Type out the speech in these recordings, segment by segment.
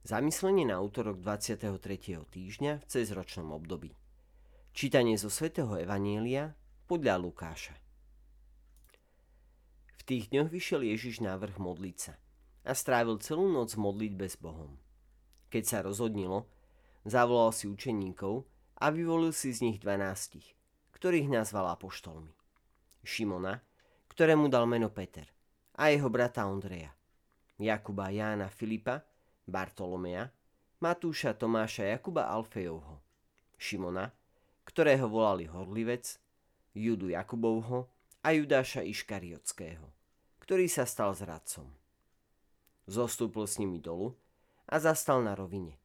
Zamyslenie na útorok 23. týždňa v cezročnom období. Čítanie zo svätého Evanielia podľa Lukáša. V tých dňoch vyšiel Ježiš na vrch modliť sa a strávil celú noc modlitbe s Bohom. Keď sa rozhodnilo, zavolal si učeníkov a vyvolil si z nich dvanástich, ktorých nazval apoštolmi. Šimona, ktorému dal meno Peter, a jeho brata Ondreja, Jakuba, Jána, Filipa, Bartolomea, Matúša, Tomáša, Jakuba Alfejovho, Šimona, ktorého volali Horlivec, Judu Jakubovho a Judáša Iškariotského, ktorý sa stal zradcom. Zostúpil s nimi dolu a zastal na rovine.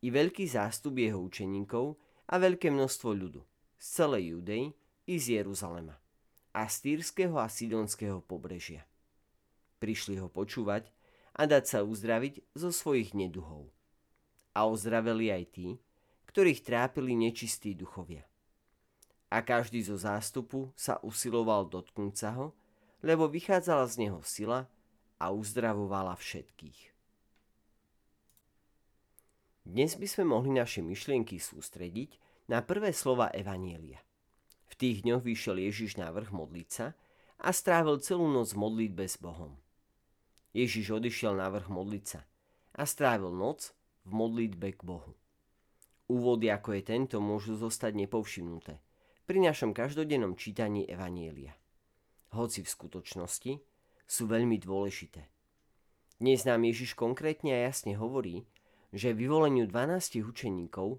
I veľký zástup jeho učeníkov a veľké množstvo ľudu z celej Judei i z Jeruzalema a z Týrského a Sidonského pobrežia. Prišli ho počúvať a dať sa uzdraviť zo svojich neduhov. A ozdraveli aj tí, ktorých trápili nečistí duchovia. A každý zo zástupu sa usiloval dotknúť sa ho, lebo vychádzala z neho sila a uzdravovala všetkých. Dnes by sme mohli naše myšlienky sústrediť na prvé slova Evanielia. V tých dňoch vyšiel Ježiš na vrch modliť sa a strávil celú noc modlitbe s Bohom. Ježiš odišiel na vrch modliť sa a strávil noc v modlitbe k Bohu. Úvody ako je tento môžu zostať nepovšimnuté pri našom každodennom čítaní Evanielia. Hoci v skutočnosti sú veľmi dôležité. Dnes nám Ježiš konkrétne a jasne hovorí, že vyvoleniu 12 učeníkov,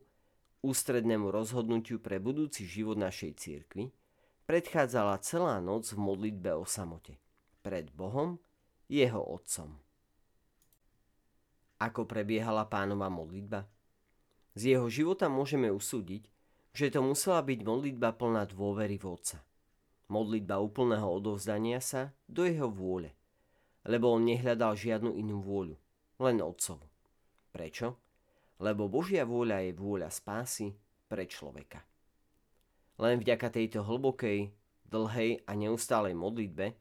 ústrednému rozhodnutiu pre budúci život našej cirkvi, predchádzala celá noc v modlitbe o samote. Pred Bohom jeho otcom. Ako prebiehala pánova modlitba? Z jeho života môžeme usúdiť, že to musela byť modlitba plná dôvery v otca. Modlitba úplného odovzdania sa do jeho vôle, lebo on nehľadal žiadnu inú vôľu, len otcovu. Prečo? Lebo Božia vôľa je vôľa spásy pre človeka. Len vďaka tejto hlbokej, dlhej a neustálej modlitbe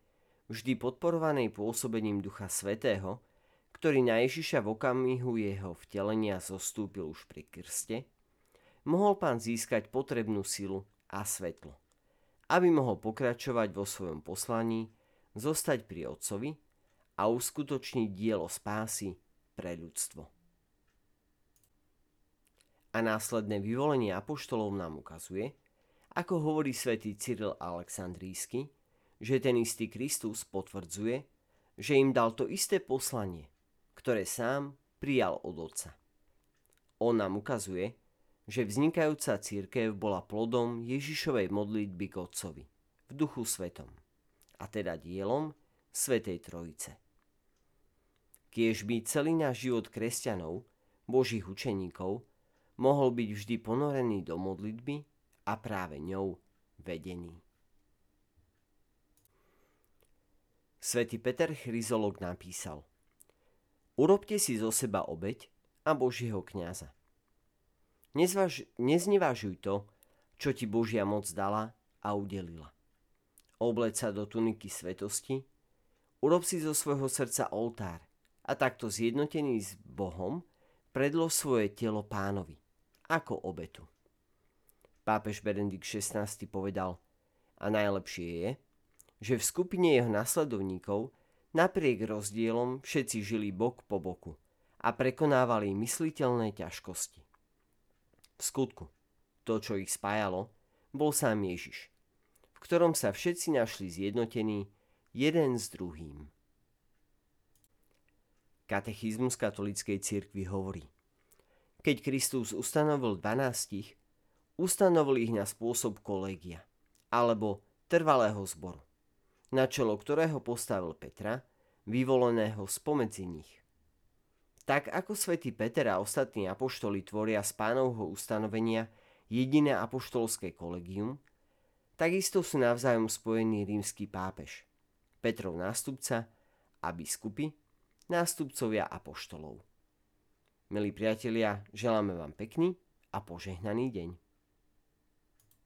vždy podporovanej pôsobením Ducha Svetého, ktorý na Ježiša v okamihu jeho vtelenia zostúpil už pri krste, mohol pán získať potrebnú silu a svetlo, aby mohol pokračovať vo svojom poslaní, zostať pri Otcovi a uskutočniť dielo spásy pre ľudstvo. A následné vyvolenie apoštolov nám ukazuje, ako hovorí svätý Cyril Aleksandrísky, že ten istý Kristus potvrdzuje, že im dal to isté poslanie, ktoré sám prijal od Otca. On nám ukazuje, že vznikajúca církev bola plodom Ježišovej modlitby k Otcovi v duchu svetom, a teda dielom Svetej Trojice. Kiež by celý náš život kresťanov, Božích učeníkov, mohol byť vždy ponorený do modlitby a práve ňou vedený. Svetý Peter Chryzolog napísal Urobte si zo seba obeď a Božieho kniaza. Nezvaž, neznevážuj to, čo ti Božia moc dala a udelila. Obleď sa do tuniky svetosti, urob si zo svojho srdca oltár a takto zjednotený s Bohom predlo svoje telo pánovi, ako obetu. Pápež Benedikt XVI povedal, a najlepšie je, že v skupine jeho nasledovníkov napriek rozdielom všetci žili bok po boku a prekonávali mysliteľné ťažkosti. V skutku, to, čo ich spájalo, bol sám Ježiš, v ktorom sa všetci našli zjednotení jeden s druhým. Katechizmus katolíckej cirkvi hovorí, keď Kristus ustanovil dvanástich, ustanovil ich na spôsob kolegia, alebo trvalého zboru na čelo ktorého postavil Petra, vyvoleného spomedzi nich. Tak ako svätý Peter a ostatní apoštoli tvoria z pánovho ustanovenia jediné apoštolské kolegium, takisto sú navzájom spojení rímsky pápež, Petrov nástupca a biskupy, nástupcovia apoštolov. Milí priatelia, želáme vám pekný a požehnaný deň.